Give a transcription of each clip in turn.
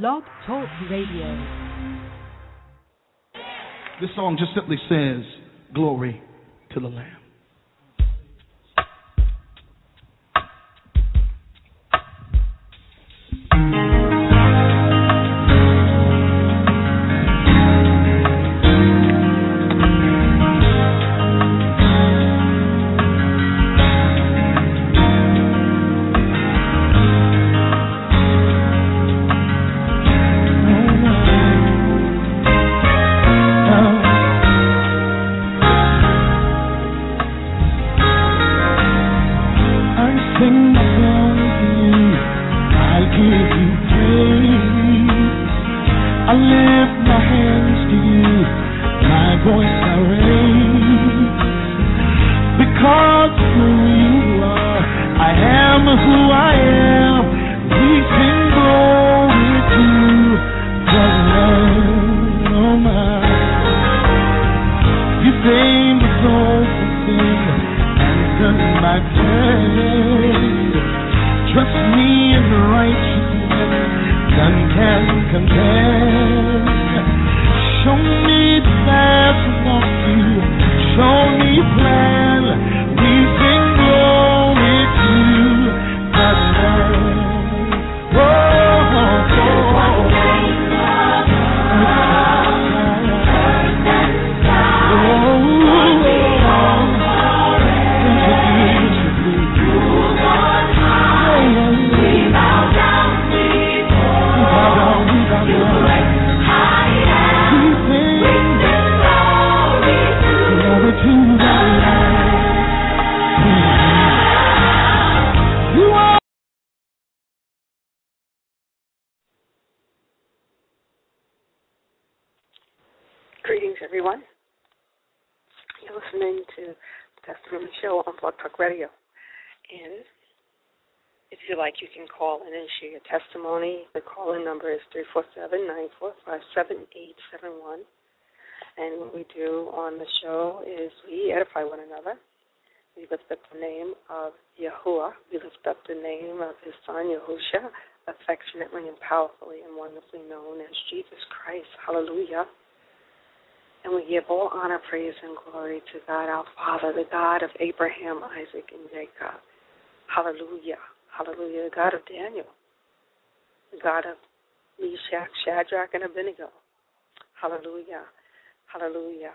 Blog Talk Radio. This song just simply says, Glory to the Lamb. Show me path, walk you. Show me plan. Testimony. The call-in number is 347-945-7871. And what we do on the show is we edify one another. We lift up the name of Yahuwah. We lift up the name of his son, Yahusha, affectionately and powerfully and wonderfully known as Jesus Christ. Hallelujah. And we give all honor, praise, and glory to God our Father, the God of Abraham, Isaac, and Jacob. Hallelujah. Hallelujah. The God of Daniel the God of Meshach, Shadrach, and Abednego. Hallelujah. Hallelujah.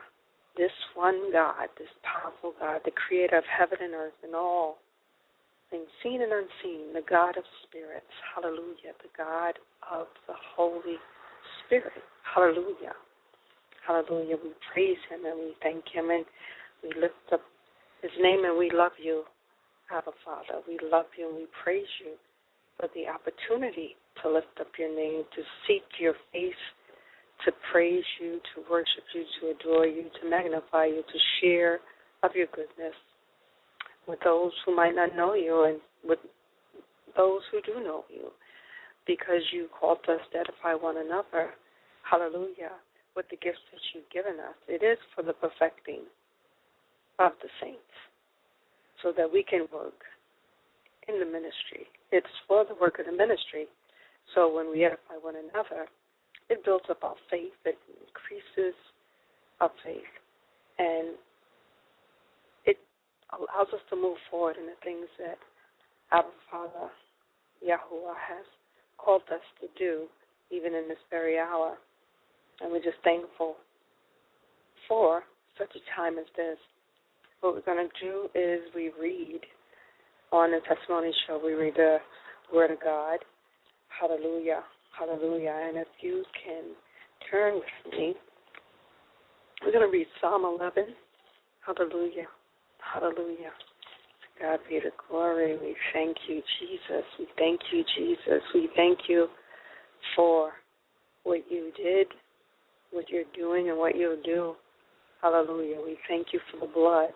This one God, this powerful God, the creator of heaven and earth and all things seen and unseen, the God of spirits. Hallelujah. The God of the Holy Spirit. Hallelujah. Hallelujah. We praise him and we thank him and we lift up his name and we love you, Abba Father. We love you and we praise you for the opportunity to lift up your name, to seek your face, to praise you, to worship you, to adore you, to magnify you, to share of your goodness with those who might not know you and with those who do know you, because you called us to edify one another. Hallelujah. With the gifts that you've given us, it is for the perfecting of the saints, so that we can work in the ministry. It's for the work of the ministry so when we edify one another, it builds up our faith, it increases our faith, and it allows us to move forward in the things that our Father Yahuwah has called us to do, even in this very hour. And we're just thankful for such a time as this. What we're going to do is we read on the testimony show, we read the Word of God Hallelujah. Hallelujah. And if you can turn with me, we're going to read Psalm 11. Hallelujah. Hallelujah. God be the glory. We thank you, Jesus. We thank you, Jesus. We thank you for what you did, what you're doing, and what you'll do. Hallelujah. We thank you for the blood.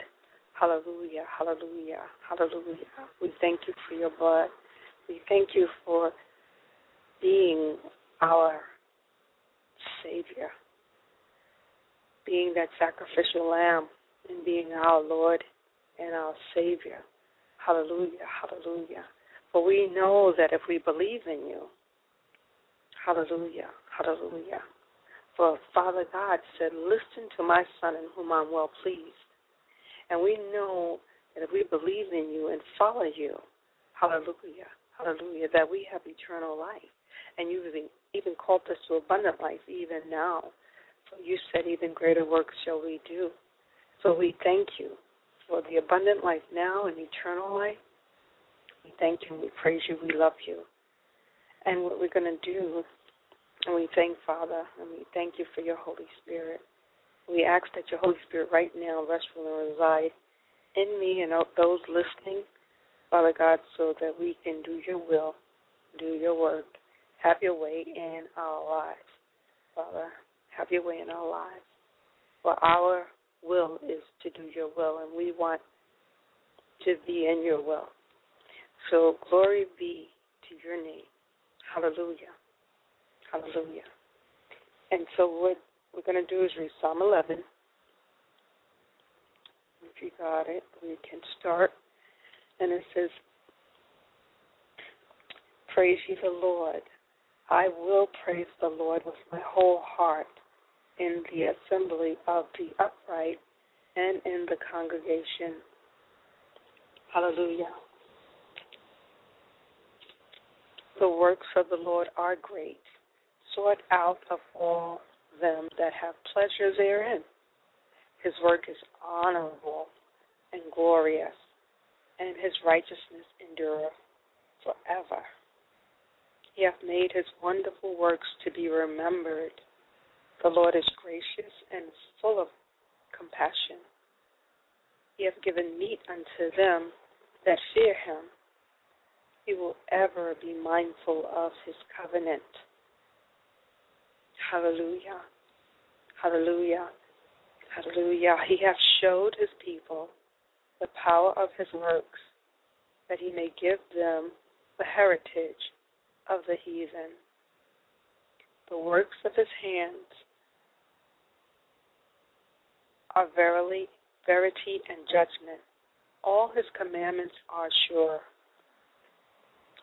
Hallelujah. Hallelujah. Hallelujah. We thank you for your blood. We thank you for being our Savior, being that sacrificial lamb, and being our Lord and our Savior. Hallelujah, hallelujah. For we know that if we believe in you, Hallelujah. Hallelujah. For Father God said, Listen to my Son in whom I'm well pleased. And we know that if we believe in you and follow you, hallelujah, hallelujah, that we have eternal life. And you've even, called us to abundant life even now. For you said, Even greater works shall we do. So we thank you for the abundant life now and eternal life. We thank you, we praise you, we love you. And what we're going to do, and we thank Father, and we thank you for your Holy Spirit. We ask that your Holy Spirit right now rest, and reside in me and those listening, Father God, so that we can do your will, do your work, have your way in our lives. Father, have your way in our lives. For our will is to do your will, and we want to be in your will. So glory be to your name. Hallelujah. Hallelujah. And so what we're going to do is read Psalm 11. If you got it, we can start. And it says, Praise ye the Lord. I will praise the Lord with my whole heart in the assembly of the upright and in the congregation. Hallelujah. The works of the Lord are great, sought out of all them that have pleasure therein. His work is honorable and glorious, and his righteousness endureth forever. He hath made his wonderful works to be remembered. The Lord is gracious and full of compassion. He hath given meat unto them that fear him. He will ever be mindful of his covenant. Hallelujah. Hallelujah. Hallelujah. He hath showed his people the power of his works, that he may give them the heritage of the heathen. The works of his hands are verily verity and judgment. All his commandments are sure.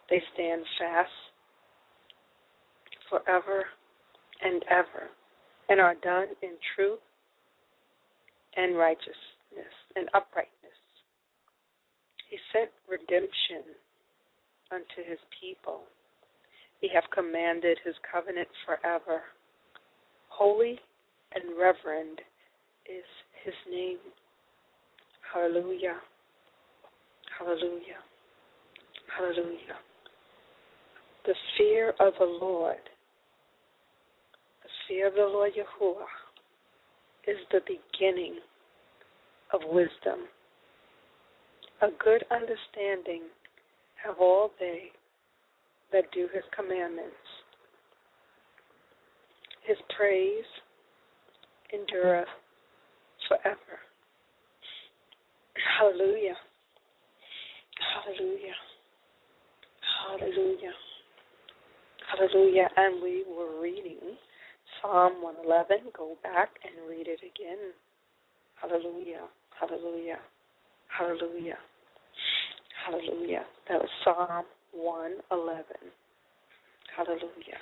They stand fast forever and ever, and are done in truth and righteousness and uprightness. He sent redemption unto his people. He hath commanded his covenant forever. Holy and reverend is his name. Hallelujah. Hallelujah. Hallelujah. The fear of the Lord, fear of the Lord Yahuwah, is the beginning of wisdom. A good understanding have all they that do his commandments. His praise endureth forever. Hallelujah. Hallelujah. Hallelujah. Hallelujah. And we were reading Psalm 111. Go back and read it again. Hallelujah. Hallelujah. Hallelujah. Hallelujah. That was Psalm 111. Hallelujah.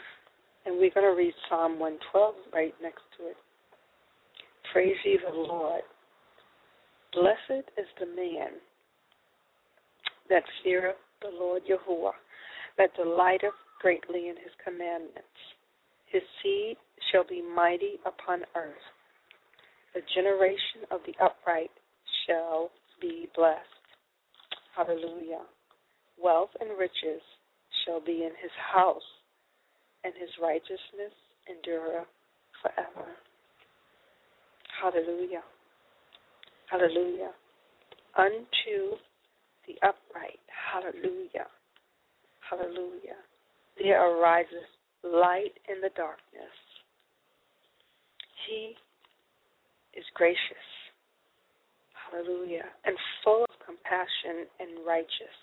And we're going to read Psalm 112 right next to it. Praise ye the Lord. Blessed is the man that feareth the Lord Yahuwah, that delighteth greatly in his commandments. His seed shall be mighty upon earth. The generation of the upright shall be blessed. Hallelujah. Wealth and riches shall be in his house, and his righteousness endureth forever. Hallelujah. Hallelujah. Unto the upright. Hallelujah. Hallelujah. There arises light in the darkness. He is gracious. Hallelujah. And full of compassion and righteous.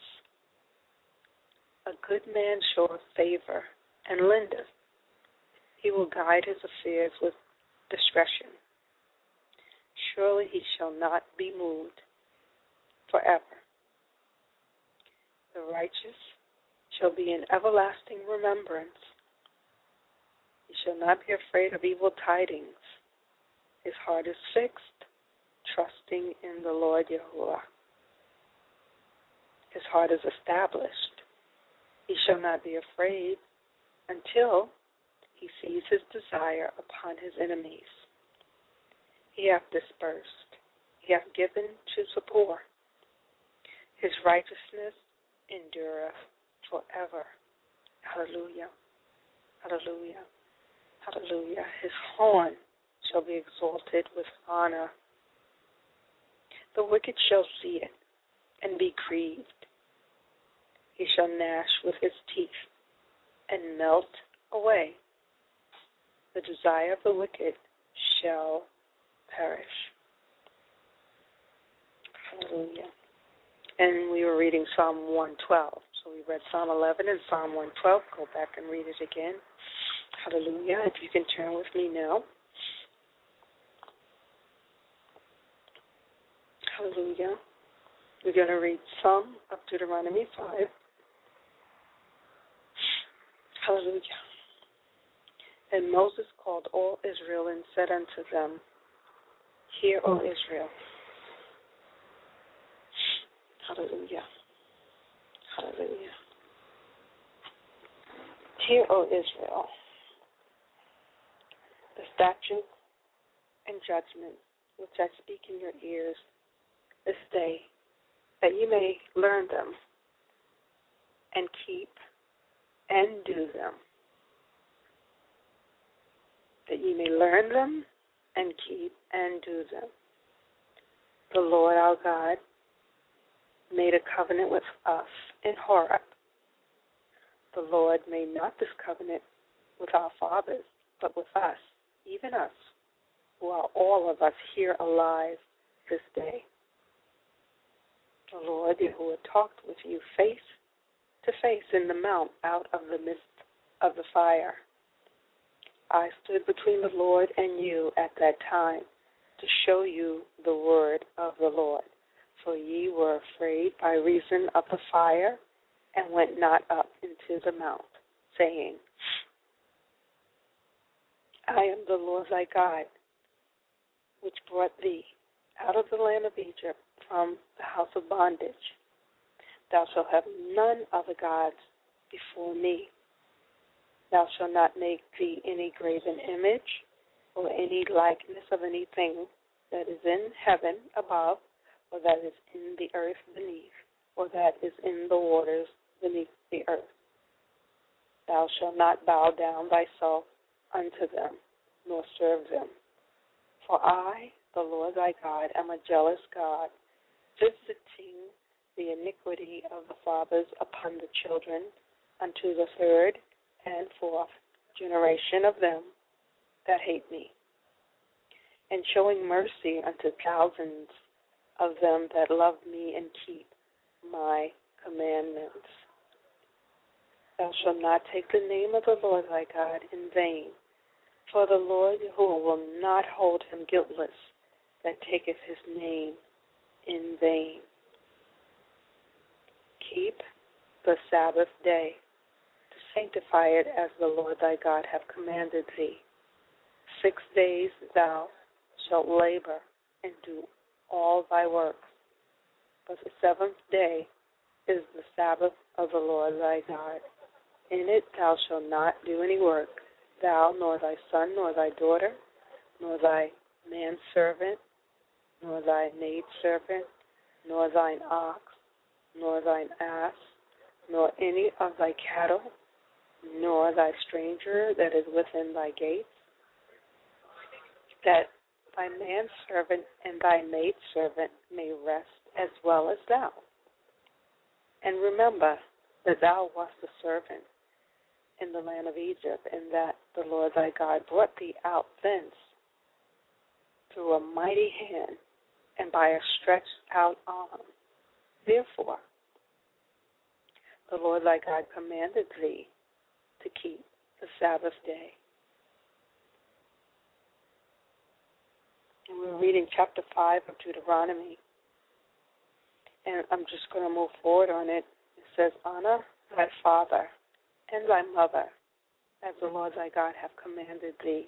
A good man showeth favor and lendeth. He will guide his affairs with discretion. Surely he shall not be moved forever. The righteous shall be in everlasting remembrance. He shall not be afraid of evil tidings. His heart is fixed, trusting in the Lord Yahuwah. His heart is established. He shall not be afraid until he sees his desire upon his enemies. He hath dispersed, he hath given to the poor. His righteousness endureth forever. Hallelujah. Hallelujah. Hallelujah. His horn shall be exalted with honor. The wicked shall see it and be grieved. He shall gnash with his teeth and melt away. The desire of the wicked shall perish. Hallelujah. And we were reading Psalm 112. So we read Psalm 11 and Psalm 112. Go back and read it again. Hallelujah. If you can turn with me now. Hallelujah. We're going to read some of Deuteronomy 5. Hallelujah. And Moses called all Israel and said unto them, Hear, O Israel. Hallelujah. Hallelujah. Hear, O Israel, the statutes and judgments which I speak in your ears this day, that you may learn them and keep and do them. That you may learn them and keep and do them. The Lord our God made a covenant with us in Horeb. The Lord made not this covenant with our fathers, but with us, even us, who are all of us here alive this day. The Lord Yahuwah talked with you face to face in the mount out of the midst of the fire. I stood between the Lord and you at that time to show you the word of the Lord. For ye were afraid by reason of the fire, and went not up into the mount, saying, I am the Lord thy God, which brought thee out of the land of Egypt from the house of bondage. Thou shalt have none other gods before me. Thou shalt not make thee any graven image, or any likeness of anything that is in heaven above, or that is in the earth beneath, or that is in the waters beneath the earth. Thou shalt not bow down thyself unto them, nor serve them. For I, the Lord thy God, am a jealous God, visiting the iniquity of the fathers upon the children unto the third and fourth generation of them that hate me, and showing mercy unto thousands of them that love me and keep my commandments. Thou shalt not take the name of the Lord thy God in vain, for the Lord Yahuwah will not hold him guiltless that taketh his name in vain. Keep the Sabbath day to sanctify it as the Lord thy God hath commanded thee. Six days thou shalt labor and do all thy work. But the seventh day is the Sabbath of the Lord thy God. In it thou shalt not do any work, thou, nor thy son, nor thy daughter, nor thy manservant, nor thy maidservant, nor thine ox, nor thine ass, nor any of thy cattle, nor thy stranger that is within thy gates, that thy manservant and thy maidservant may rest as well as thou. And remember that thou wast a servant in the land of Egypt, and that the Lord thy God brought thee out thence through a mighty hand and by a stretched out arm. Therefore, the Lord thy God commanded thee to keep the Sabbath day. And we're reading chapter 5 of Deuteronomy. And I'm just going to move forward on it. It says, Honor thy father and thy mother, as the Lord thy God hath commanded thee,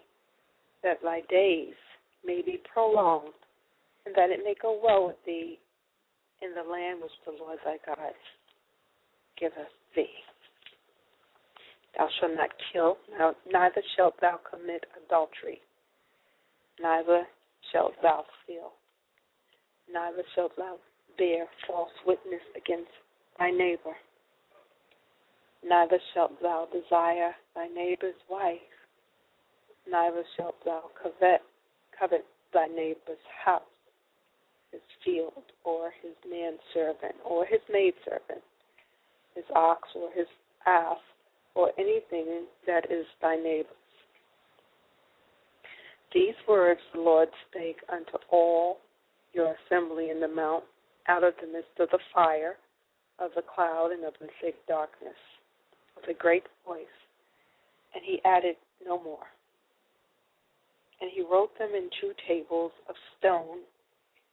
that thy days may be prolonged, and that it may go well with thee in the land which the Lord thy God giveth thee. Thou shalt not kill, neither shalt thou commit adultery, neither shalt thou steal, neither shalt thou bear false witness against thy neighbor, neither shalt thou desire thy neighbor's wife, neither shalt thou covet, covet thy neighbor's house, his field, or his manservant, or his maidservant, his ox, or his ass, or anything that is thy neighbor's. These words the Lord spake unto all your assembly in the mount out of the midst of the fire, of the cloud, and of the thick darkness, with a great voice. And he added no more. And he wrote them in two tables of stone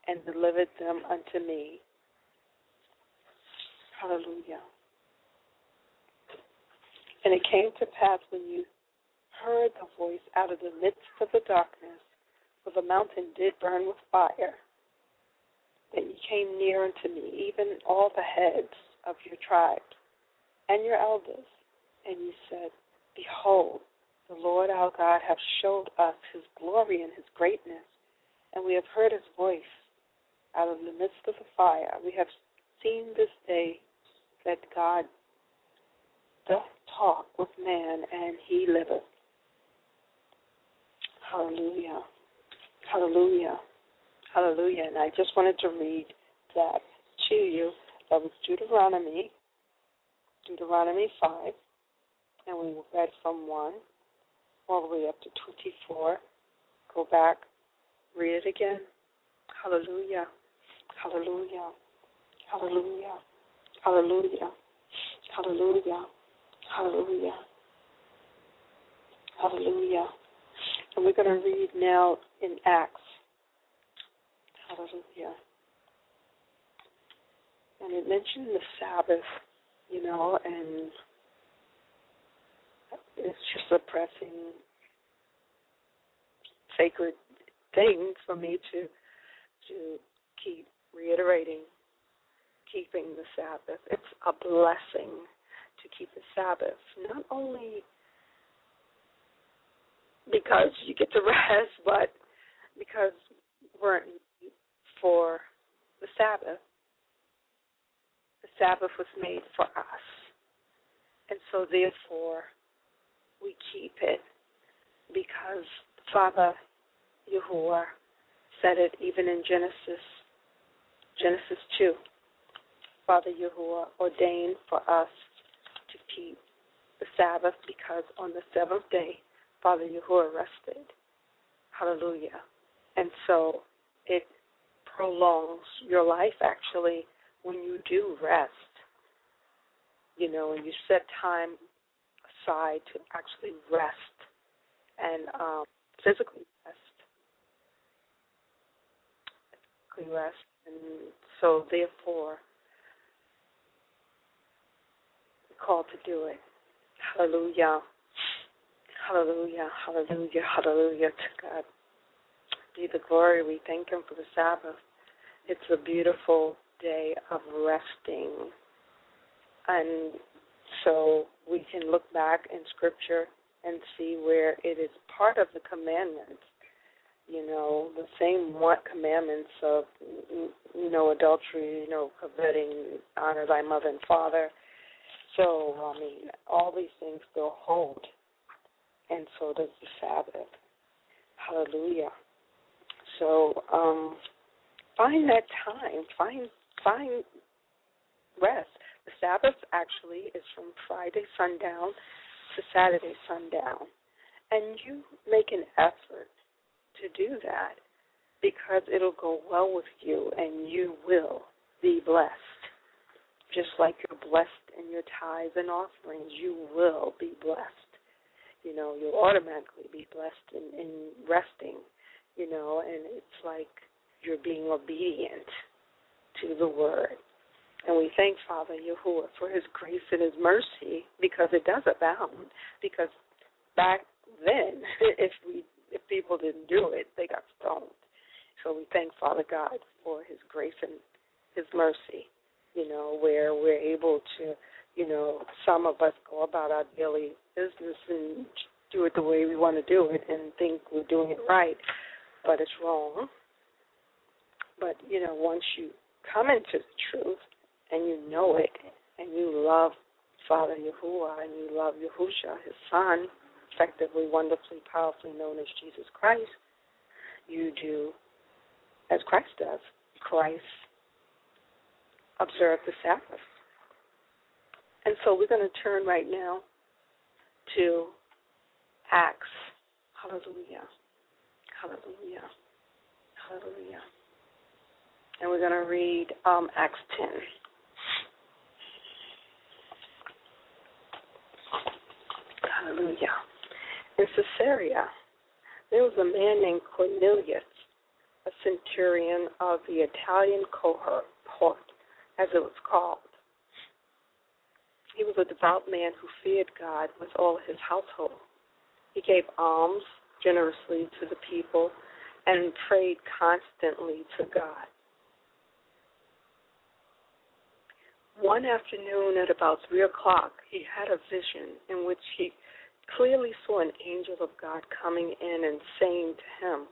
and delivered them unto me. Hallelujah. And it came to pass when you heard the voice out of the midst of the darkness, for the mountain did burn with fire, that you came near unto me, even all the heads of your tribes and your elders, and you said, Behold, the Lord our God hath showed us his glory and his greatness, and we have heard his voice out of the midst of the fire. We have seen this day that God doth talk with man, and he liveth. Hallelujah. Hallelujah. Hallelujah. And I just wanted to read that to you. That was Deuteronomy, Deuteronomy 5, and we read from 1 all the way up to 24. Go back, read it again. Hallelujah. Hallelujah. Hallelujah. Hallelujah. Hallelujah. Hallelujah. Hallelujah. And we're going to read now in Acts. Hallelujah. And it mentioned the Sabbath, you know, and it's just a pressing, sacred thing for me to to keep reiterating keeping the Sabbath. It's a blessing to keep the Sabbath, not only because you get to rest, but because we're for the Sabbath. The Sabbath was made for us. And so therefore we keep it because Father Yahuwah said it even in Genesis Genesis two. Father Yahuwah ordained for us to keep the Sabbath because on the seventh day Father Yahuwah rested. Hallelujah. And so it prolongs your life actually when you do rest. You know, and you set time aside to actually rest and um, physically rest. Physically rest. And so therefore called to do it. Hallelujah. Hallelujah, hallelujah, hallelujah to God. Be the glory. We thank Him for the Sabbath. It's a beautiful day of resting. And so we can look back in Scripture and see where it is part of the commandments. You know, the same what commandments of you know adultery, you know, coveting, honor thy mother and father. So I mean, all these things still hold and so does the Sabbath. Hallelujah. So um, find that time. Find find rest. The Sabbath actually is from Friday sundown to Saturday sundown, and you make an effort to do that because it'll go well with you, and you will be blessed. Just like you're blessed in your tithes and offerings, you will be blessed you know, you'll automatically be blessed in, in resting, you know, and it's like you're being obedient to the word. And we thank Father Yahuwah for his grace and his mercy because it does abound, because back then, if we if people didn't do it, they got stoned. So we thank Father God for His grace and His mercy. You know, where we're able to, you know, some of us go about our daily business and do it the way we want to do it and think we're doing it right, but it's wrong. But you know, once you come into the truth and you know it and you love Father Yahuwah and you love Yahusha, his son, effectively, wonderfully, powerfully known as Jesus Christ, you do as Christ does. Christ observed the Sabbath. And so we're going to turn right now to Acts. Hallelujah. Hallelujah. Hallelujah. And we're going to read um, Acts 10. Hallelujah. In Caesarea, there was a man named Cornelius, a centurion of the Italian cohort, as it was called. He was a devout man who feared God with all his household. He gave alms generously to the people and prayed constantly to God. One afternoon at about three o'clock, he had a vision in which he clearly saw an angel of God coming in and saying to him,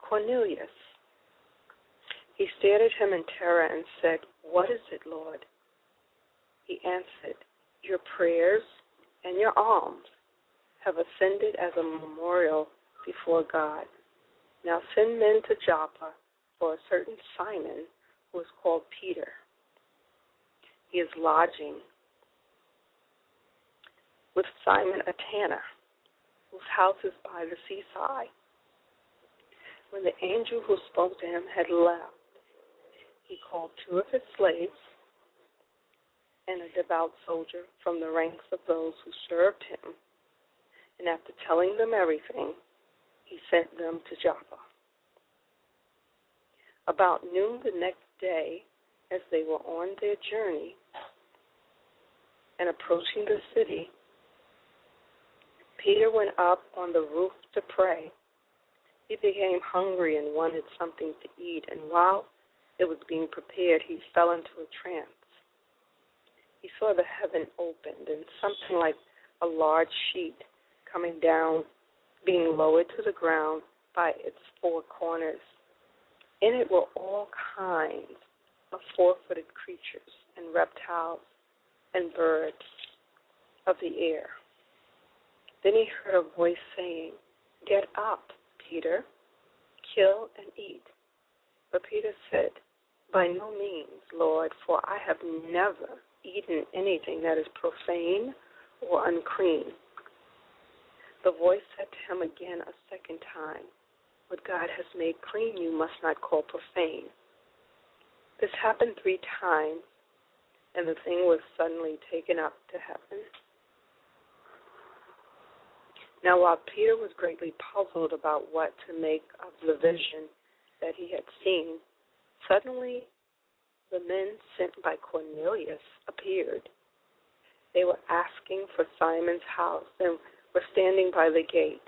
Cornelius. He stared at him in terror and said, What is it, Lord? He answered, Your prayers and your alms have ascended as a memorial before God. Now send men to Joppa for a certain Simon who is called Peter. He is lodging with Simon a tanner, whose house is by the seaside. When the angel who spoke to him had left, he called two of his slaves and a devout soldier from the ranks of those who served him, and after telling them everything, he sent them to Joppa. About noon the next day, as they were on their journey and approaching the city, Peter went up on the roof to pray. He became hungry and wanted something to eat, and while it was being prepared, he fell into a trance. He saw the heaven opened and something like a large sheet coming down, being lowered to the ground by its four corners. In it were all kinds of four footed creatures and reptiles and birds of the air. Then he heard a voice saying, Get up, Peter, kill and eat. But Peter said, By no means, Lord, for I have never eaten anything that is profane or unclean. The voice said to him again a second time, What God has made clean you must not call profane. This happened three times, and the thing was suddenly taken up to heaven. Now, while Peter was greatly puzzled about what to make of the vision that he had seen, suddenly the men sent by Cornelius appeared. They were asking for Simon's house and were standing by the gate.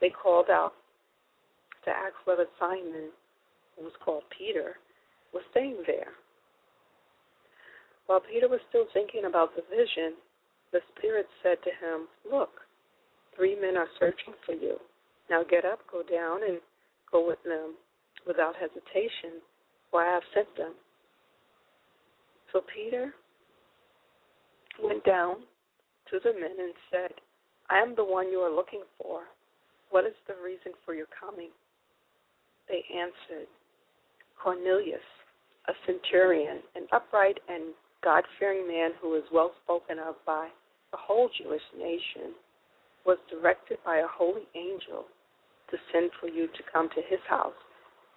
They called out to ask whether Simon, who was called Peter, was staying there. While Peter was still thinking about the vision, the Spirit said to him, Look, Three men are searching for you. Now get up, go down, and go with them without hesitation, for I have sent them. So Peter went down to the men and said, I am the one you are looking for. What is the reason for your coming? They answered, Cornelius, a centurion, an upright and God fearing man who is well spoken of by the whole Jewish nation was directed by a holy angel to send for you to come to his house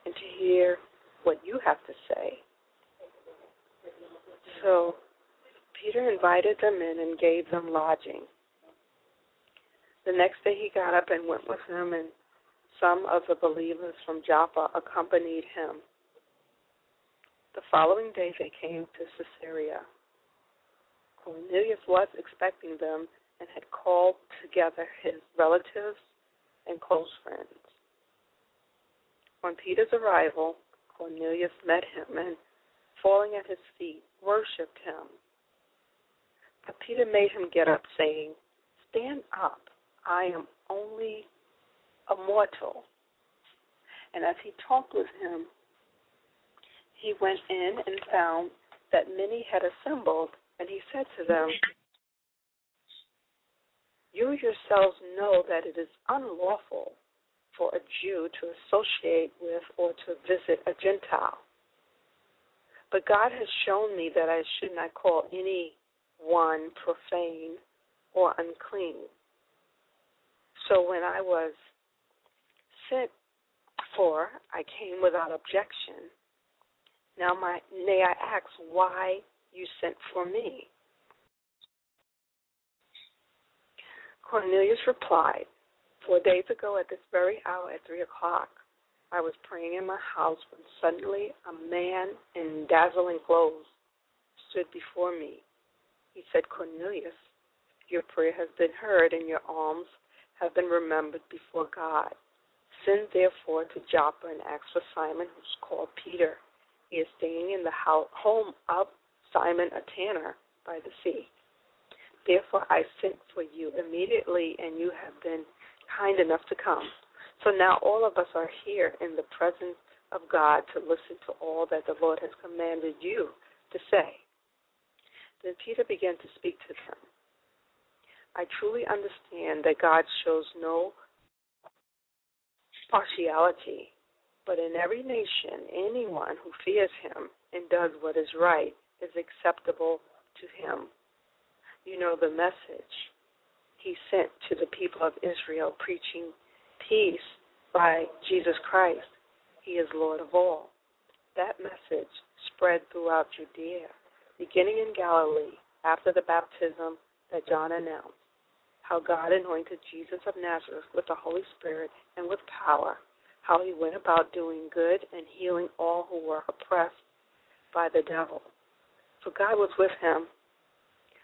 and to hear what you have to say. So Peter invited them in and gave them lodging. The next day he got up and went with them, and some of the believers from Joppa accompanied him. The following day they came to Caesarea. Cornelius was expecting them and had called together his relatives and close friends. On Peter's arrival, Cornelius met him and, falling at his feet, worshipped him. But Peter made him get up, saying, Stand up, I am only a mortal. And as he talked with him, he went in and found that many had assembled, and he said to them, You yourselves know that it is unlawful for a Jew to associate with or to visit a Gentile. But God has shown me that I should not call any one profane or unclean. So when I was sent for, I came without objection. Now, my, may I ask why you sent for me? Cornelius replied, Four days ago at this very hour at three o'clock, I was praying in my house when suddenly a man in dazzling clothes stood before me. He said, Cornelius, your prayer has been heard and your alms have been remembered before God. Send therefore to Joppa and ask for Simon, who's called Peter. He is staying in the home of Simon, a tanner by the sea. Therefore I sent for you immediately, and you have been kind enough to come. So now all of us are here in the presence of God to listen to all that the Lord has commanded you to say. Then Peter began to speak to them. I truly understand that God shows no partiality, but in every nation, anyone who fears him and does what is right is acceptable to him. You know the message he sent to the people of Israel, preaching peace by Jesus Christ. He is Lord of all. That message spread throughout Judea, beginning in Galilee after the baptism that John announced, how God anointed Jesus of Nazareth with the Holy Spirit and with power, how he went about doing good and healing all who were oppressed by the devil. For God was with him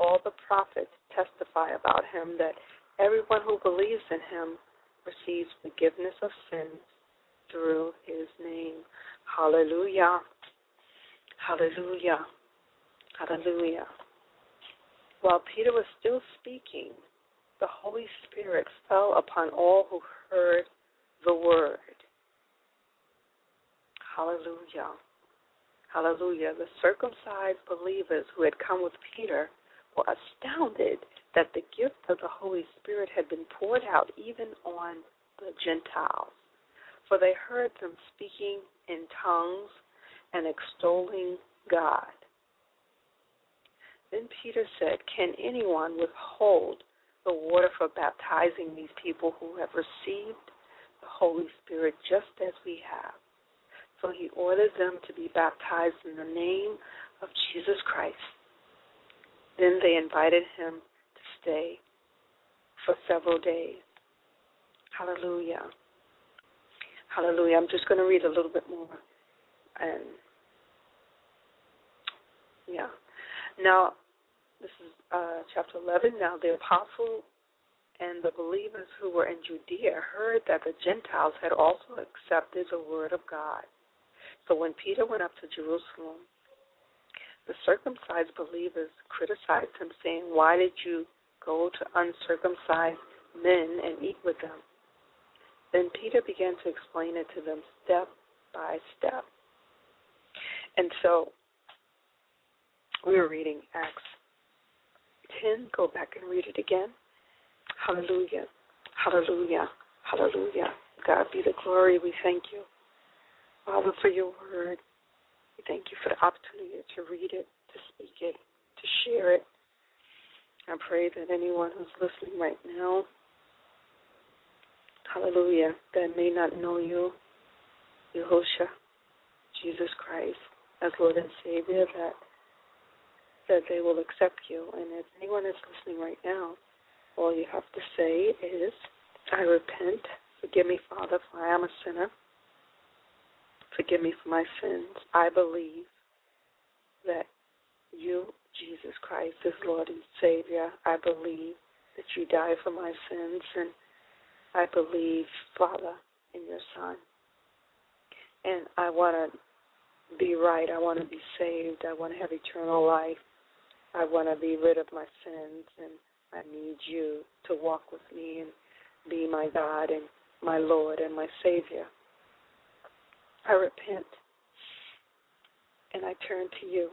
all the prophets testify about him that everyone who believes in him receives forgiveness of sins through his name. Hallelujah. Hallelujah. Hallelujah. While Peter was still speaking, the Holy Spirit fell upon all who heard the word. Hallelujah. Hallelujah. The circumcised believers who had come with Peter were astounded that the gift of the Holy Spirit had been poured out even on the Gentiles. For they heard them speaking in tongues and extolling God. Then Peter said, Can anyone withhold the water for baptizing these people who have received the Holy Spirit just as we have? So he ordered them to be baptized in the name of Jesus Christ. Then they invited him to stay for several days. Hallelujah. Hallelujah. I'm just going to read a little bit more. And yeah. Now, this is uh, chapter 11. Now, the apostle and the believers who were in Judea heard that the Gentiles had also accepted the word of God. So when Peter went up to Jerusalem, the circumcised believers criticized him, saying, Why did you go to uncircumcised men and eat with them? Then Peter began to explain it to them step by step. And so we were reading Acts 10. Go back and read it again. Hallelujah. Hallelujah. Hallelujah. God be the glory. We thank you, Father, for your word. We thank you for the opportunity to read it, to speak it, to share it. I pray that anyone who's listening right now, hallelujah, that may not know you, Yahusha, Jesus Christ, as Lord and Savior, that that they will accept you. And if anyone is listening right now, all you have to say is, I repent. Forgive me, Father, for I am a sinner. Forgive me for my sins. I believe that you, Jesus Christ, is Lord and Savior. I believe that you died for my sins, and I believe, Father, in your Son. And I want to be right. I want to be saved. I want to have eternal life. I want to be rid of my sins, and I need you to walk with me and be my God and my Lord and my Savior. I repent and I turn to you.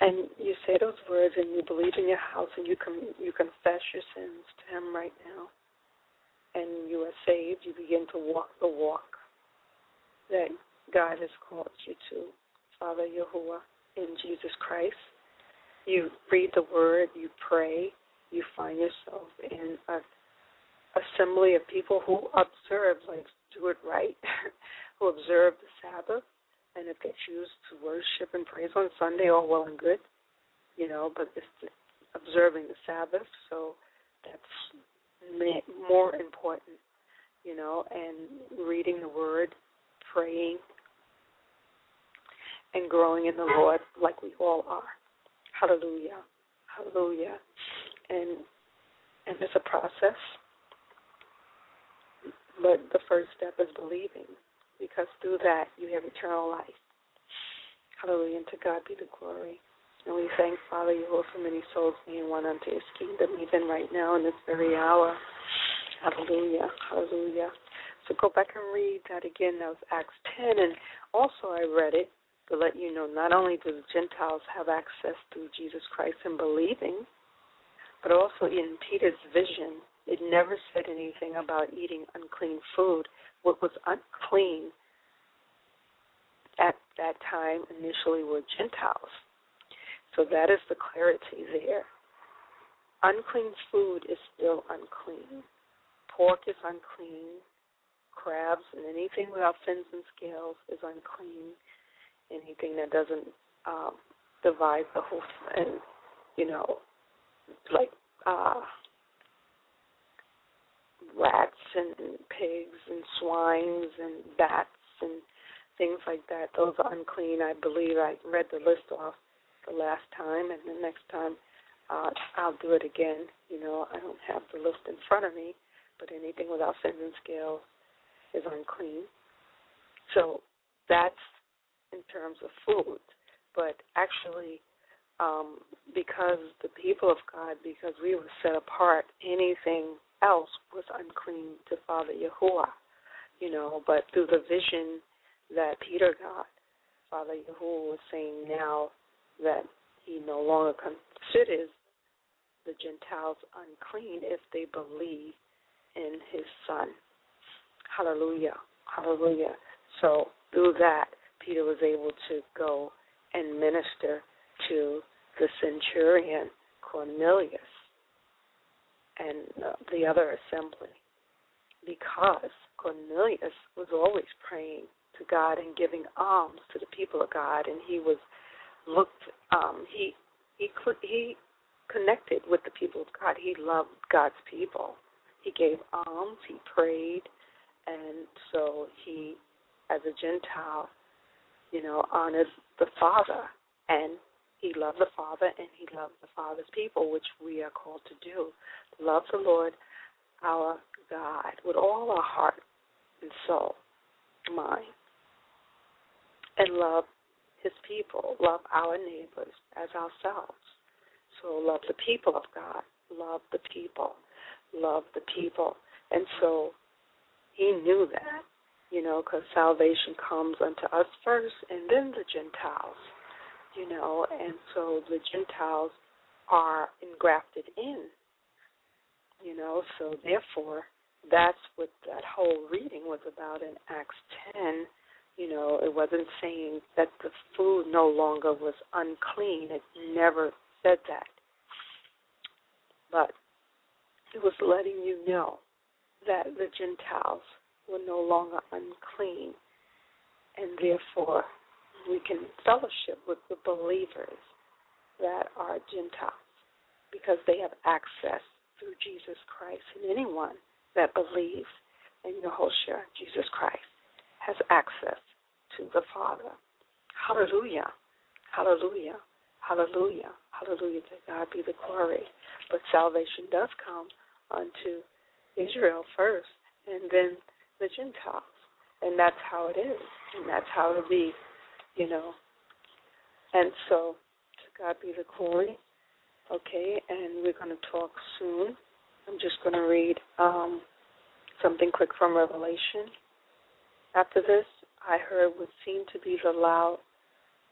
And you say those words and you believe in your house and you com- you confess your sins to him right now. And you are saved. You begin to walk the walk that God has called you to. Father Yahuwah in Jesus Christ. You read the word, you pray, you find yourself in a assembly of people who observe, like Stuart right, who observe the Sabbath, and if they choose to worship and praise on Sunday, all well and good, you know, but it's observing the Sabbath, so that's more important, you know, and reading the Word, praying, and growing in the Lord like we all are. Hallelujah. Hallelujah. And and it's a process. But the first step is believing, because through that you have eternal life. Hallelujah. And to God be the glory. And we thank Father you hold so many souls being won unto his kingdom, even right now in this very hour. Hallelujah. Hallelujah. So go back and read that again. That was Acts 10. And also, I read it to let you know not only do the Gentiles have access through Jesus Christ in believing, but also in Peter's vision, it never said anything about eating unclean food. What was unclean at that time initially were Gentiles. So that is the clarity there. Unclean food is still unclean. Pork is unclean. Crabs and anything without fins and scales is unclean anything that doesn't um, divide the whole and you know like uh, rats and pigs and swines and bats and things like that. Those are unclean. I believe I read the list off the last time, and the next time uh, I'll do it again. You know, I don't have the list in front of me, but anything without fins and scales is unclean. So that's in terms of food, but actually, um, because the people of God, because we were set apart, anything else was unclean to Father Yahuwah, you know. But through the vision that Peter got, Father Yahuwah was saying now that he no longer considers the Gentiles unclean if they believe in his Son. Hallelujah. Hallelujah. So through that, Peter was able to go and minister to the centurion Cornelius and uh, the other assembly because Cornelius was always praying to God and giving alms to the people of God, and he was looked um, he he he connected with the people of God. He loved God's people. He gave alms. He prayed, and so he, as a Gentile, you know, honored the Father, and he loved the Father, and he loved the Father's people, which we are called to do. Love the Lord, our God, with all our heart and soul, mind, and love his people, love our neighbors as ourselves. So love the people of God, love the people, love the people. And so he knew that you know, because salvation comes unto us first and then the Gentiles, you know, and so the Gentiles are engrafted in, you know, so therefore that's what that whole reading was about in Acts 10. You know, it wasn't saying that the food no longer was unclean. It never said that. but it was letting you know that the Gentiles were no longer unclean, and therefore we can fellowship with the believers that are Gentiles because they have access through Jesus Christ. And anyone that believes in Yehoshua, Jesus Christ, has access to the Father. Hallelujah. Hallelujah. Hallelujah. Hallelujah. To God be the glory. But salvation does come unto Israel first and then the Gentiles. And that's how it is. And that's how it'll be, you know. And so to God be the glory. Okay, and we're going to talk soon. I'm just going to read um, something quick from Revelation. After this, I heard what seemed to be the loud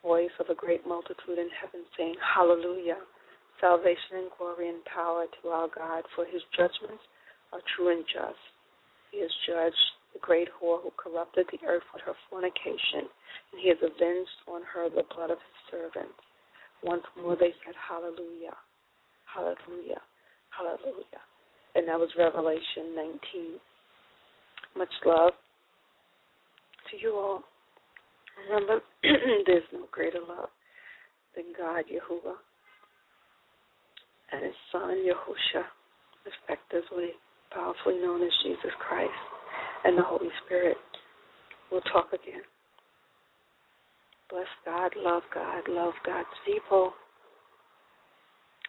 voice of a great multitude in heaven saying, Hallelujah! Salvation and glory and power to our God, for his judgments are true and just. He has judged the great whore who corrupted the earth with her fornication, and he has avenged on her the blood of his servants. Once more they said, Hallelujah, Hallelujah, Hallelujah. And that was Revelation 19. Much love to you all. Remember, there's no greater love than God, Yahuwah, and his son, Yahusha, effectively, powerfully known as Jesus Christ, and the Holy Spirit. We'll talk again. Bless God, love God, love God's people,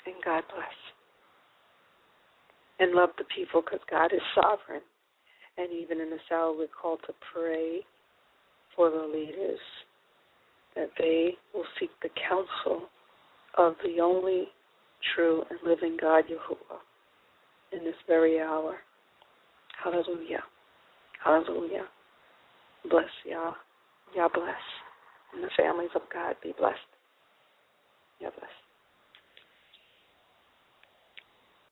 and God bless. And love the people because God is sovereign. And even in this hour, we're called to pray for the leaders that they will seek the counsel of the only true and living God, Yahuwah, in this very hour. Hallelujah. Hallelujah. Bless y'all. Y'all bless. And the families of God be blessed. Yah bless.